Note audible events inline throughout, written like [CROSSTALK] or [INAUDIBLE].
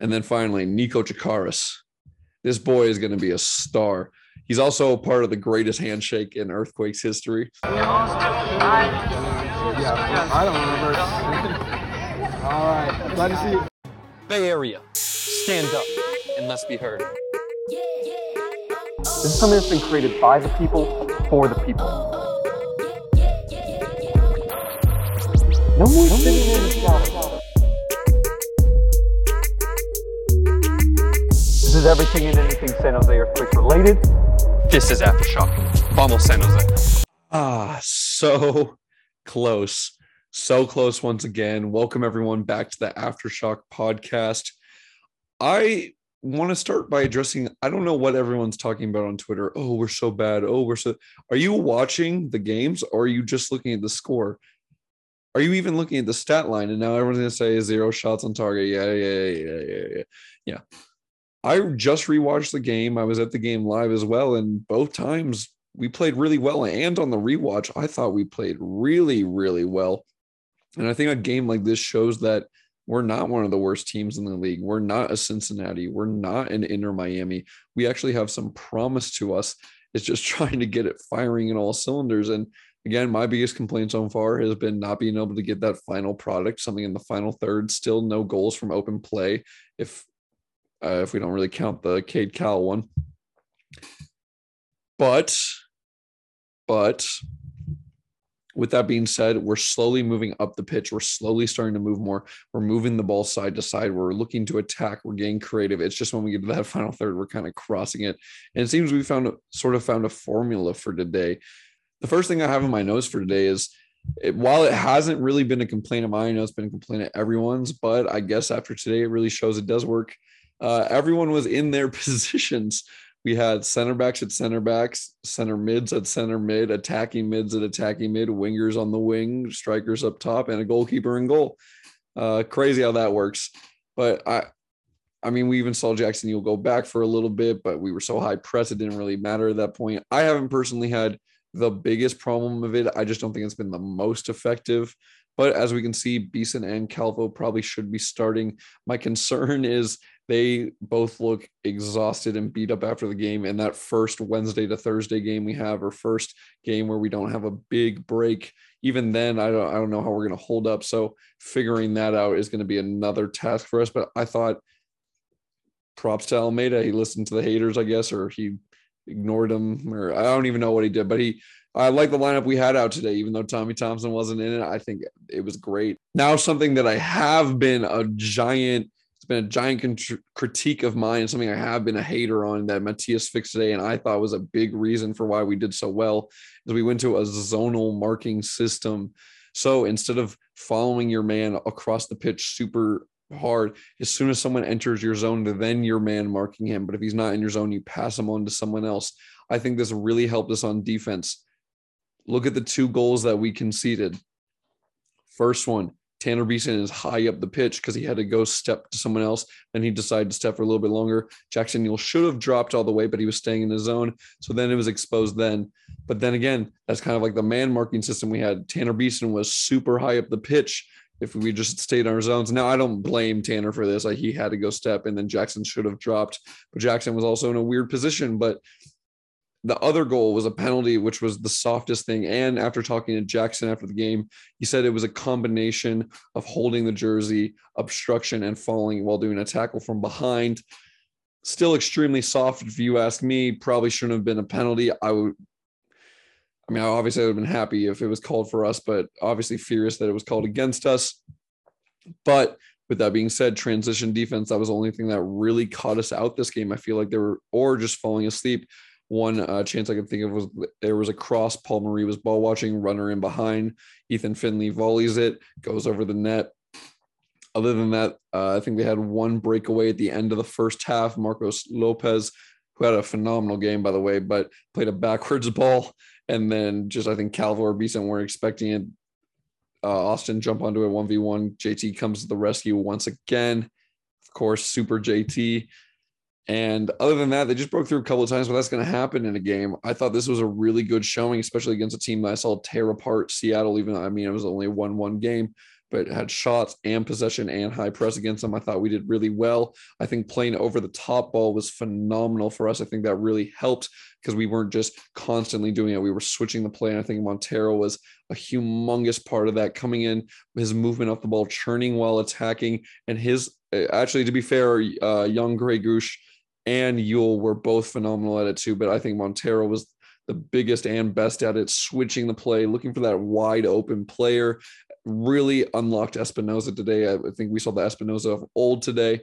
And then finally, Niko Tsakiris. This boy is going to be a star. He's also part of the greatest handshake in Earthquakes history. Yeah, I don't remember. [LAUGHS] All right, glad to see you. Bay Area, stand up and let's be heard. This is something that's been created by the people, for the people. No more sitting in the shadows. This is everything and anything San Jose Earthquakes related. This is Aftershock. Vamos San Jose. Ah, so close. So close once again. Welcome everyone back to the Aftershock podcast. I want to start by addressing I don't know what everyone's talking about on Twitter. Oh, we're so bad. Oh, we're so Are you watching the games or are you just looking at the score? Are you even looking at the stat line? And now everyone's gonna say zero shots on target. Yeah, yeah, yeah, yeah, yeah. Yeah. I just rewatched the game. I was at the game live as well, and both times we played really well. And on the rewatch, I thought we played really, really well. And I think a game like this shows that we're not one of the worst teams in the league. We're not a Cincinnati. We're not an Inter Miami. We actually have some promise to us. It's just [LAUGHS] trying to get it firing in all cylinders. And again, my biggest complaint so far has been not being able to get that final product, something in the final third. Still no goals from open play. If uh, if we don't really count the Cade Cowell one. But, but with that being said, we're slowly moving up the pitch. We're slowly starting to move more. We're moving the ball side to side. We're looking to attack. We're getting creative. It's just when we get to that [LAUGHS] final third, we're kind of crossing it. And it seems we found sort of found a formula for today. The first thing I have in my notes for today is it, while it hasn't really been a complaint of mine, I know it's been a complaint of everyone's, but I guess after today, it really shows it does work. Uh, everyone was in their [LAUGHS] positions. We had center backs at center backs, center mids at center mid, attacking mids at attacking mid, wingers on the wing, strikers up top, and a goalkeeper in goal. Uh, crazy how that works. But I, I mean, we even saw Jackson Yueill go back for a little bit, but we were so high press it didn't really matter at that point. I haven't personally had the biggest problem of it. I just don't think it's been the most effective. But as we can see, Beason and Calvo probably should be starting. My concern [LAUGHS] is they both look exhausted and beat up after the game. And that first Wednesday to Thursday game we have, or first game where we don't have a big break, even then, I don't, I don't know how we're going to hold up. So figuring that out is going to be another task for us. But I thought props to Almeyda. He listened to the haters, I guess, or he ignored them, or I don't even know what he did. But he, I like the lineup we had out today, even though Tommy Thompson wasn't in it. I think it was great. Now, something that I have been a giant it's been a giant con- critique of mine and something I have been a hater on that Matias fixed today. And I thought was a big reason for why we did so well is we went to a zonal marking system. So instead of following your man across the pitch super hard, as soon as someone enters your zone, then your man marking him. But if he's not in your zone, you pass him on to someone else. I think this really helped us on defense. Look at the two goals that we conceded. First one, Tanner Beason is high up the pitch because he had to go step to someone else. Then he decided to step for a little bit longer. Jackson Yueill should have dropped all the way, but he was staying in his zone. So then it was exposed then. But then again, that's kind of like the man marking system we had. Tanner Beason was super high up the pitch if we just stayed in our zones. Now I don't blame Tanner for this. Like he had to go step and then Jackson should have dropped. But Jackson was also in a weird position. But the other goal was a penalty, which was the softest thing. And after talking to Jackson after the game, he said it was a combination of holding the jersey, obstruction, and falling while doing a tackle from behind. Still extremely soft, if you ask me. Probably shouldn't have been a penalty. I would. I mean, obviously, I would have been happy if it was called for us, but obviously furious that it was called against us. But with that being said, transition defense, that was the only thing that really caught us out this game. I feel like they were, or just falling asleep. One uh, chance I could think of was there was a cross. Paul Marie was ball watching, runner in behind. Ethan Finley volleys it, goes over the net. Other than that, uh, I think they had one breakaway at the end of the first half. Marcos Lopez, who had a phenomenal game, by the way, but played a backwards [LAUGHS] ball. And then just, I think Calvo or Beason weren't expecting it. Uh, Austin jump onto it 1v1. JT comes to the rescue once again. Of course, Super JT and other than that, they just broke through a couple of times, but that's going to happen in a game. I thought this was a really good showing, especially against a team that I saw tear apart Seattle. Even though, I mean, it was only a one-one game, but had shots and possession and high press against them. I thought we did really well. I think playing over the top ball was phenomenal for us. I think that really helped because we weren't just constantly doing it. We were switching the play. And I think Monteiro was a humongous part of that coming in, his movement off the ball, churning while attacking. And his, uh, actually, to be fair, uh, young Grey Goose and Yueill were both phenomenal at it too. But I think Monteiro was the biggest and best at it, switching the play, looking for that wide open player. Really unlocked Espinoza today. I think we saw the Espinoza of old today.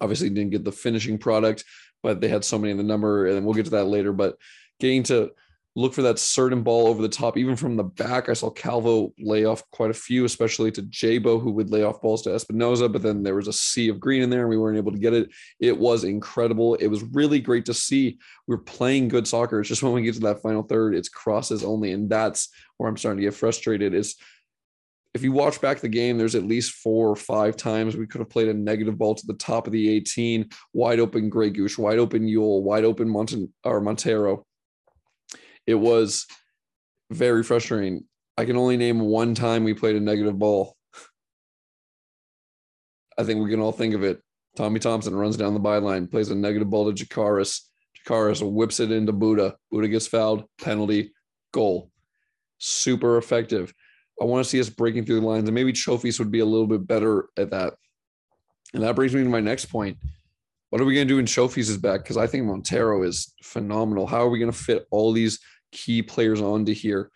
Obviously, didn't get the finishing product, but they had so many in the number, and we'll get to that later. But getting to look for that certain ball over the top, even from the back. I saw Calvo lay off quite a few, especially to Jabo, who would lay off balls to Espinoza, but then there was a sea of green in there and we weren't able to get it. It was incredible. It was really great to see. We are playing good soccer. It's just when we get to that final third, it's crosses only. And that's where I'm starting to get frustrated. Is if you watch back the game, there's at least four or five times we could have played a negative ball to the top of the 18, wide open Grey Goose, wide open Yueill, wide open Monten or Monteiro it was very frustrating. I can only name one time we played a negative ball. I think we can all think of it. Tommy Thompson runs down the byline, plays a negative ball to Tsakiris. Tsakiris whips it into Buddha. Buddha gets fouled, penalty, goal. Super effective. I want to see us breaking through the lines, and maybe Chofis would be a little bit better at that. And that brings me to my next point. What are we going to do when Chofis is back? Because I think Monteiro is phenomenal. How are we going to fit all these key players onto here.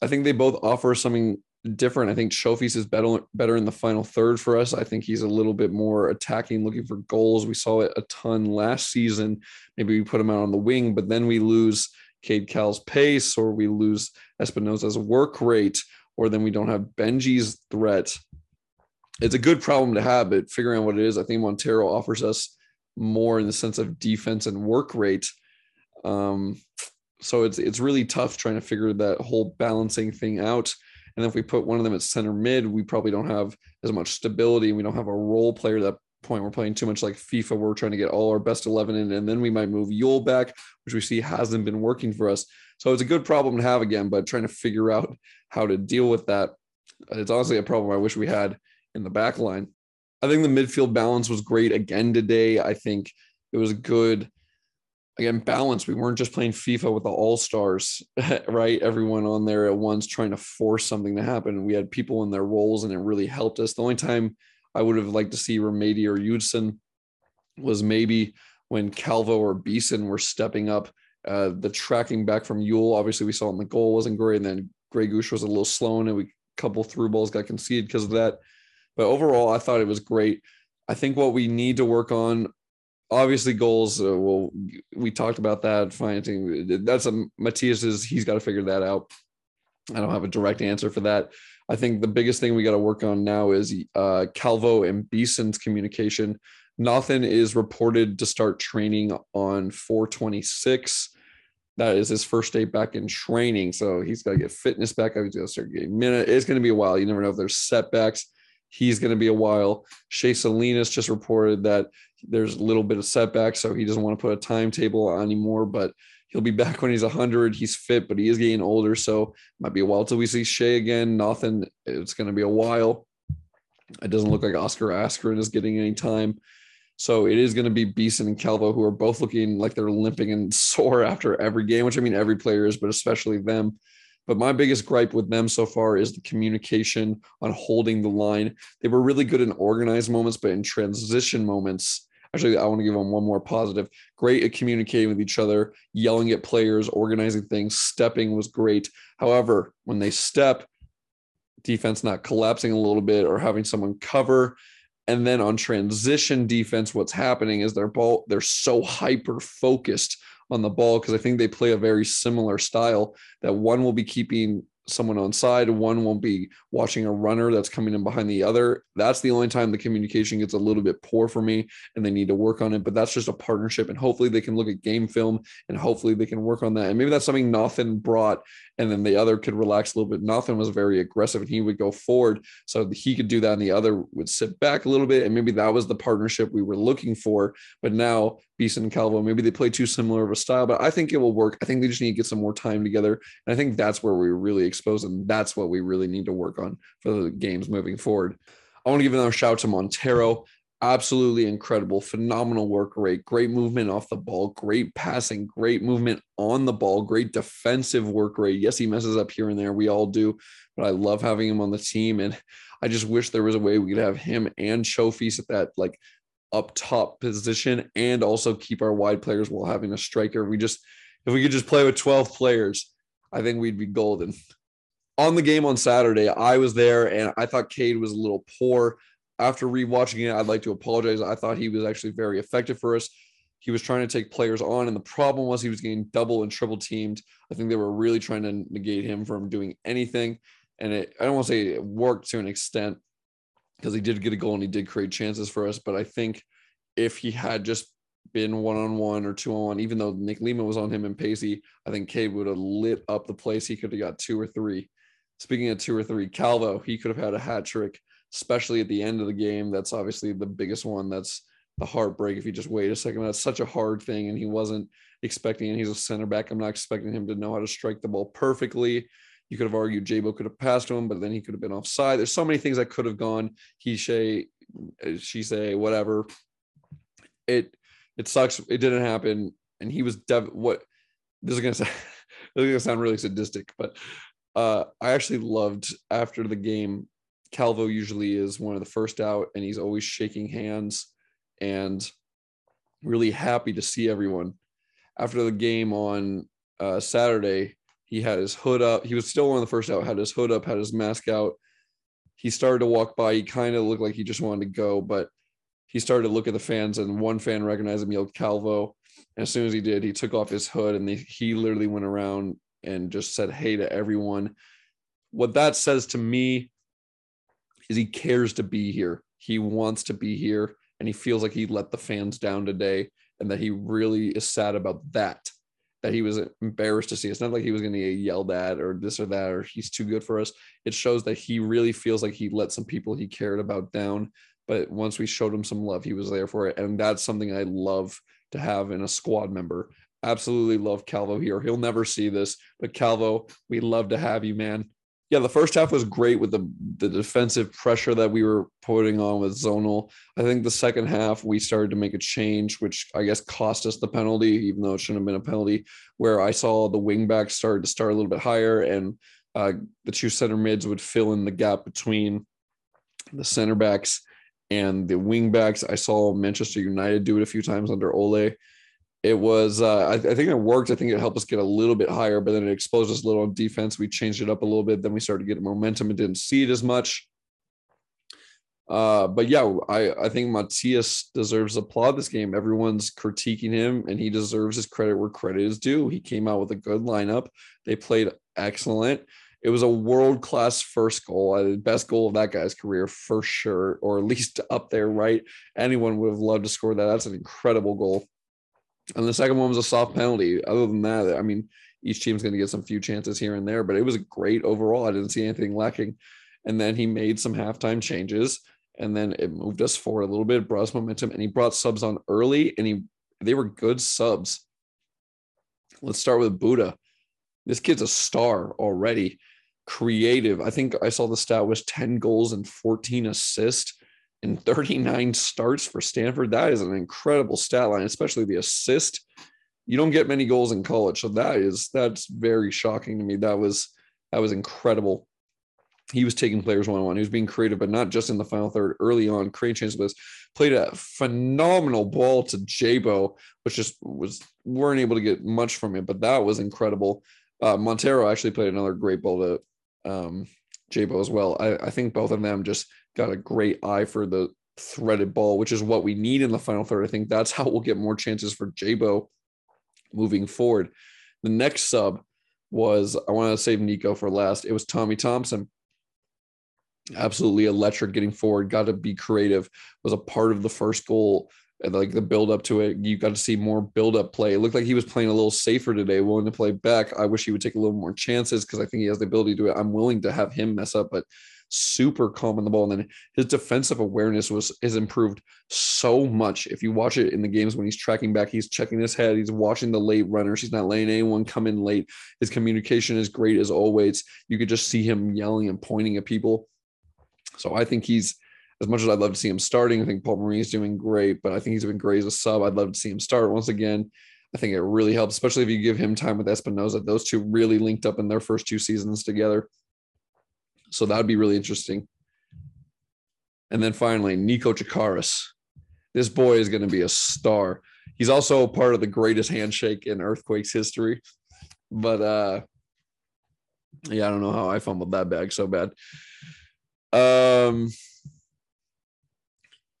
I think they both offer something different. I think Chofis is better better in the final third for us. I think he's a little bit more attacking, looking for goals. We saw it a ton last season. Maybe we put him out on the wing, but then we lose Cade Cowell's pace, or we lose Espinoza's work rate, or then we don't have Benji's threat. It's a good problem to have, but figuring out what it is, I think Monteiro offers us more in the sense of defense and work rate. Um, so it's it's really tough trying to figure that whole balancing thing out. And if we put one of them at center mid, we probably don't have as much stability. We don't have a role player at that point. We're playing too much like FIFA. We're trying to get all our best 11 in, and then we might move Yueill back, which we see hasn't been working for us. So it's a good problem to have again, but trying to figure out how to deal with that. It's honestly a problem I wish we had in the back line. I think the midfield balance was great again today. I think it was good again balance we weren't just playing fifa with the all stars [LAUGHS] right? Everyone on there at once trying to force something to happen. We had people in their roles and it really helped us. The only time i would have liked to see Remedi or Judson was maybe when calvo or beason were stepping up uh, the tracking back from Yueill, obviously we saw in the goal wasn't great and then Grey Goose was a little slow and we couple through balls got conceded because of that. But overall i thought it was great. I think what we need to work on obviously goals. Uh, well, we talked about that financing. That's a Matias's. He's got to figure that out. I don't have a direct answer for that. I think the biggest thing we got to work on now is uh, Calvo and Beason's communication. Nathan is reported to start training on 426. That is his first day back in training. So he's got to get fitness back. He's got to start getting minute. It's going to be a while. You never know if there's setbacks. He's going to be a while. Shea Salinas just reported that there's a little bit of setback, so he doesn't want to put a timetable on anymore. But he'll be back when he's 100. He's fit, but he is getting older, so might be a while till we see Shea again. Nothing. It's going to be a while. It doesn't look like Oskar Ågren is getting any time. So it is going to be Beason and Calvo, who are both looking like they're limping and [LAUGHS] sore after every game, which I mean every player is, but especially them. But my biggest gripe with them so far is the communication on holding the line. They were really good in organized moments, but in transition moments, Actually, I want to give them one more positive. Great at communicating with each other, yelling at players, organizing things. Stepping was great. However, when they step, defense not collapsing a little bit or having someone cover. And then on transition defense, what's happening is their ball, they're so hyper focused on the ball because I think they play a very similar style that one will be keeping someone on side one won't be watching a runner that's coming in behind the other. That's the only time the communication gets a little bit poor for me and they need to work on it but that's just a partnership and hopefully they can look at game film and hopefully they can work on that. And maybe that's something Nathan brought and then the other could relax a little bit. Nothing was very aggressive and he would go forward. So he could do that and the other would sit back a little bit and maybe that was the partnership we were looking for. But now Beason and Calvo maybe they play too similar of a style but I think it will work. I think they just need to get some more time together. And I think that's where we're really exposed, and that's what we really need to work on for the games moving forward. I want to give another shout out to Monteiro. Absolutely incredible, phenomenal work rate, great movement off the ball, great passing, great movement on the ball, great defensive work rate. Yes, he messes up here and there. We all do, but I love having him on the team. And I just wish there was a way we could have him and Chofis at that like up top position and also keep our wide players while having a striker. We just if we could just play with 12 players, I think we'd be golden. On the game on Saturday, I was there and I thought Cade was a little poor. After rewatching it, I'd like to apologize. I thought he was actually very effective for us. He was trying to take players on, and the problem was he was getting double and triple teamed. I think they were really trying to negate him from doing anything. And it, I don't want to say it worked to an extent because he did get a goal and he did create chances for us. But I think if he had just been one on one or two on one, even though Nick Lima was on him and Pacey, I think Cade would have lit up the place. He could have got two or three. Speaking of two or three, Calvo, he could have had a hat trick, especially at the end of the game. That's obviously the biggest one. That's the heartbreak if you just wait a second. That's such a hard thing, and he wasn't expecting it. He's a center back. I'm not expecting him to know how to strike the ball perfectly. You could have argued Jabo could have passed to him, but then he could have been offside. There's so many things that could have gone. He say, she say, whatever. It it sucks. It didn't happen, and he was dev- what. This is gonna sound [LAUGHS] this is gonna sound really sadistic, but uh, I actually loved after the game. Calvo usually is one of the first out, and he's always shaking hands and really happy to see everyone. After the game on uh, Saturday, he had his hood up. He was still one of the first out, had his hood up, had his mask out. He started to walk by. He kind of looked like he just wanted to go, but he started to look at the fans, and one fan recognized him, yelled Calvo. And as soon as he did, he took off his hood and he literally went around and just said hey to everyone. What that says to me is he cares to be here. He wants to be here and he feels like he let the fans down today and that he really is sad about that that he was embarrassed to see. It's not like he was going to get yelled at or this or that or he's too good for us. It shows that he really feels like he let some people he cared about down but once we showed him some love he was there for it and that's something i love to have in a squad member. Absolutely love calvo here. He'll never see this but calvo we love to have you man yeah, the first half was great with the the defensive pressure that we were putting on with Zonal. I think the second half we started to make a change, which I guess cost us the penalty, even though it shouldn't have been a penalty. Where I saw the wingbacks started to start a little bit higher, and uh, the two center mids would fill in the gap between the center backs and the wingbacks. I saw Manchester United do it a few times under Ole it was uh, I, I, think it worked. I think it helped us get a little bit higher, but then it exposed us a little on defense. We changed it up a little bit. Then we started getting momentum and didn't see it as much. Uh, but yeah, I, I think Matias deserves applaud this game. Everyone's critiquing him, and he deserves his credit where credit is due. He came out with a good lineup. They played excellent. It was a world class first goal, uh, the best goal of that guy's career for sure, or at least up there, right? Anyone would have loved to score that. That's an incredible goal. And the second one was a soft penalty. Other than that, I mean, each team's going to get some few chances here and there, but it was great overall. I didn't see anything lacking. And then he made some halftime changes, and then it moved us forward a little bit, brought us momentum, and he brought subs on early, and he they were good subs. Let's start with Buddha. This kid's a star already. Creative. I think I saw the stat was 10 goals and 14 assists in 39 starts for Stanford. That is an incredible stat line, especially the assist. You don't get many goals in college, so that is that's very shocking to me. That was that was incredible. He was taking players one on one. He was being creative, but not just in the final third. Early on, creating chances was played a phenomenal ball to Jabo, which just was weren't able to get much from it, but that was incredible. Uh, Monteiro actually played another great ball to um, Jabo as well. I, I think both of them just got a great eye for the threaded ball, which is what we need in the final third. I think that's how we'll get more chances for Jabo moving forward. The next sub was I want to save Nico for last. It was Tommy Thompson. Absolutely electric getting forward, got to be creative, was a part of the first goal. Like the build up to it, you got to see more build up play. It looked like he was playing a little safer today, willing to play back. I wish he would take a little more chances because I think he has the ability to do it. I'm willing to have him mess up, but super calm in the ball. And then his defensive awareness was has improved so much. If you watch it in the games when he's tracking back, he's checking his head, he's watching the late runners, he's not letting anyone come in late. His communication is great as always. You could just see him yelling and pointing at people. So I think he's as much as I'd love to see him starting, I think Paul Marie is doing great, but I think he's been great as a sub. I'd love to see him start once again. I think it really helps, especially if you give him time with Espinoza. Those two really linked up in their first two seasons together. So that would be really interesting. And then finally, Niko Tsakiris. This boy is going to be a star. He's also part of the greatest handshake in Earthquakes history. But uh yeah, I don't know how I fumbled that bag so bad. Um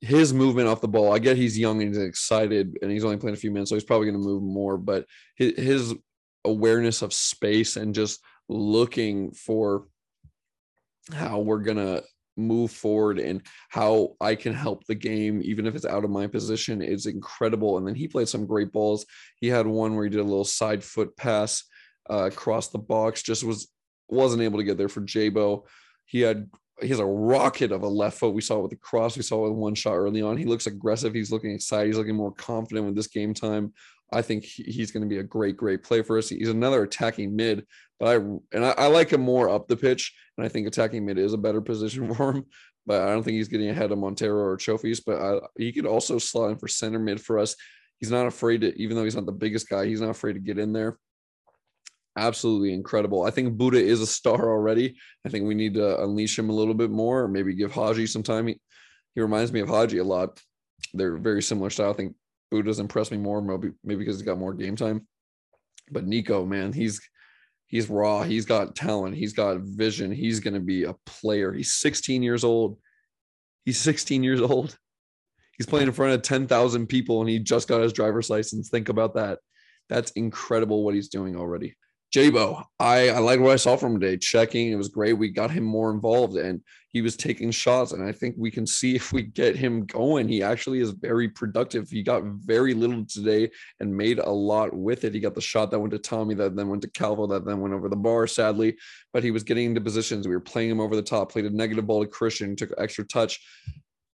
his movement off the ball, I get he's young and he's excited and he's only playing a few minutes, so he's probably going to move more. But his, his awareness of space and just looking for how we're going to move forward and how I can help the game, even if it's out of my position, is incredible. And then he played some great balls. He had one where he did a little side foot pass uh, across the box, just was wasn't able to get there for Jabo. He had he has a rocket of a left foot. We saw it with the cross. We saw it with one shot early on. He looks aggressive. He's looking excited. He's looking more confident with this game time. I think he's going to be a great, great play for us. He's another attacking mid, but I and I, I, like him more up the pitch, and I think attacking mid is a better [LAUGHS] position for him. But I don't think he's getting ahead of Monteiro or Chofis. But I, he could also slot in for center mid for us. He's not afraid to, even though he's not the biggest guy, he's not afraid to get in there absolutely incredible. I think Buddha is a star already. I think we need to unleash him a little bit more, or maybe give Haji some time. He, he reminds me of Haji a lot. They're very similar style. I think Buddha's impressed me more, maybe maybe because he's got more game time. But Nico, man, he's he's raw. He's got talent. He's got vision. He's going to be a player. He's 16 years old. He's 16 years old. He's playing in front of 10,000 people and he just got his driver's license. Think about that. That's incredible what he's doing already. Jabo, I, I like what I saw from today. Checking, it was great. We got him more involved and he was taking shots. And I think we can see [LAUGHS] if we get him going, he actually is very productive. He got very little today and made a lot with it. He got the shot that went to Tommy, that then went to Calvo, that then went over the bar, sadly. But he was getting into positions. We were playing him over the top, played a negative ball to Christian, took extra touch.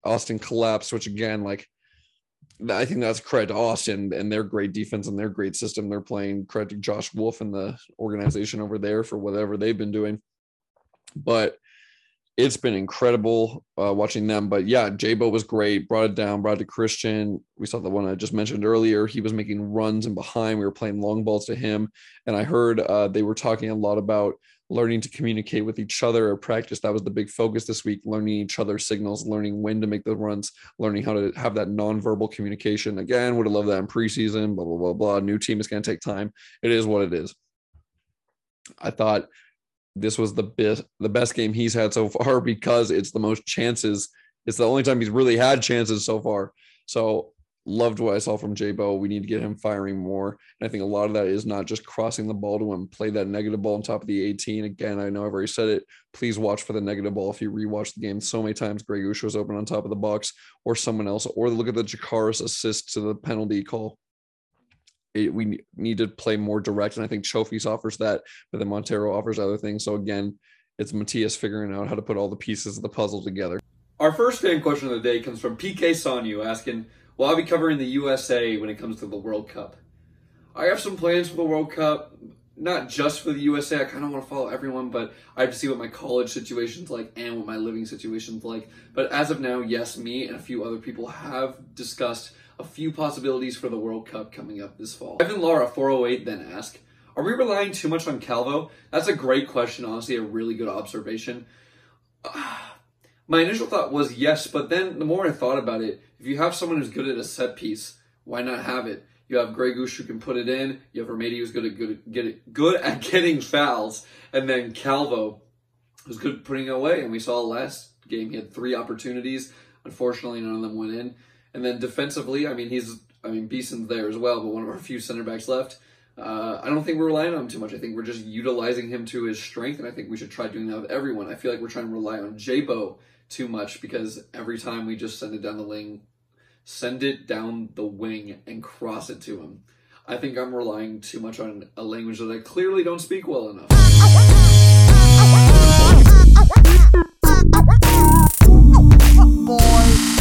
Austin collapsed, which again, like I think that's credit to Austin and their great defense and their great system. They're playing credit to Josh Wolff and the organization over there for whatever they've been doing. But it's been incredible uh, watching them. But yeah, Jabo was great. Brought it down, brought it to Christian. We saw the one I just mentioned earlier. He was making runs and behind. We were playing long balls to him. And I heard uh, they were talking a lot about learning to communicate with each other or practice. That was the big focus this week, learning each other's signals, learning when to make the runs, learning how to have that nonverbal communication. Again, would have loved that in preseason, blah, blah, blah, blah. New team is going to take time. It is what it is. I thought this was the best the best game he's had so far [LAUGHS] because it's the most chances. It's the only time he's really had chances so far. So loved what I saw from Jabo. We need to get him firing more. And I think a lot of that is not just crossing the ball to him, play that negative ball on top of the 18. Again, I know I've already said it. Please watch for the negative ball. If you rewatch the game so many times, Gregus was open on top of the box or someone else, or look at the Tsakiris assist to the penalty call. It, we need to play more direct. And I think Chofis offers that, but then Monteiro offers other things. So again, it's Matias figuring out how to put all the pieces of the puzzle together. Our first fan question of the day comes from PK Sanyu asking, well, I'll be covering the USA when it comes to the World Cup. I have some plans for the World Cup, not just for the USA. I kind of want to follow everyone, but I have to see what my college situation's like and what my living situation's like. But as of now, yes, me and a few other people have discussed a few possibilities for the World Cup coming up this fall. Evan Lara 408 then asked, are we relying too much on Calvo? That's a great question, honestly, a really good observation. Uh, [SIGHS] my initial thought was yes, but then the more I thought about it, if you have someone who's good at a set piece, why not have it? You have Grey Goose who can put it in. You have Remedi who's good at good get it, good at [LAUGHS] getting fouls, and then Calvo who's good at putting it away. And we saw last game he had three opportunities. Unfortunately, none of them went in. And then defensively, I mean, he's I mean Beason's there as well, but one of our few center backs left. Uh, I don't think we're relying on him too much. I think we're just utilizing him to his strength, and I think we should try doing that with everyone. I feel like we're trying to rely on Jabo too much because every time we just send it down the wing, send it down the wing and cross it to him. I think I'm relying too much on a language that I clearly don't speak well enough. Boy.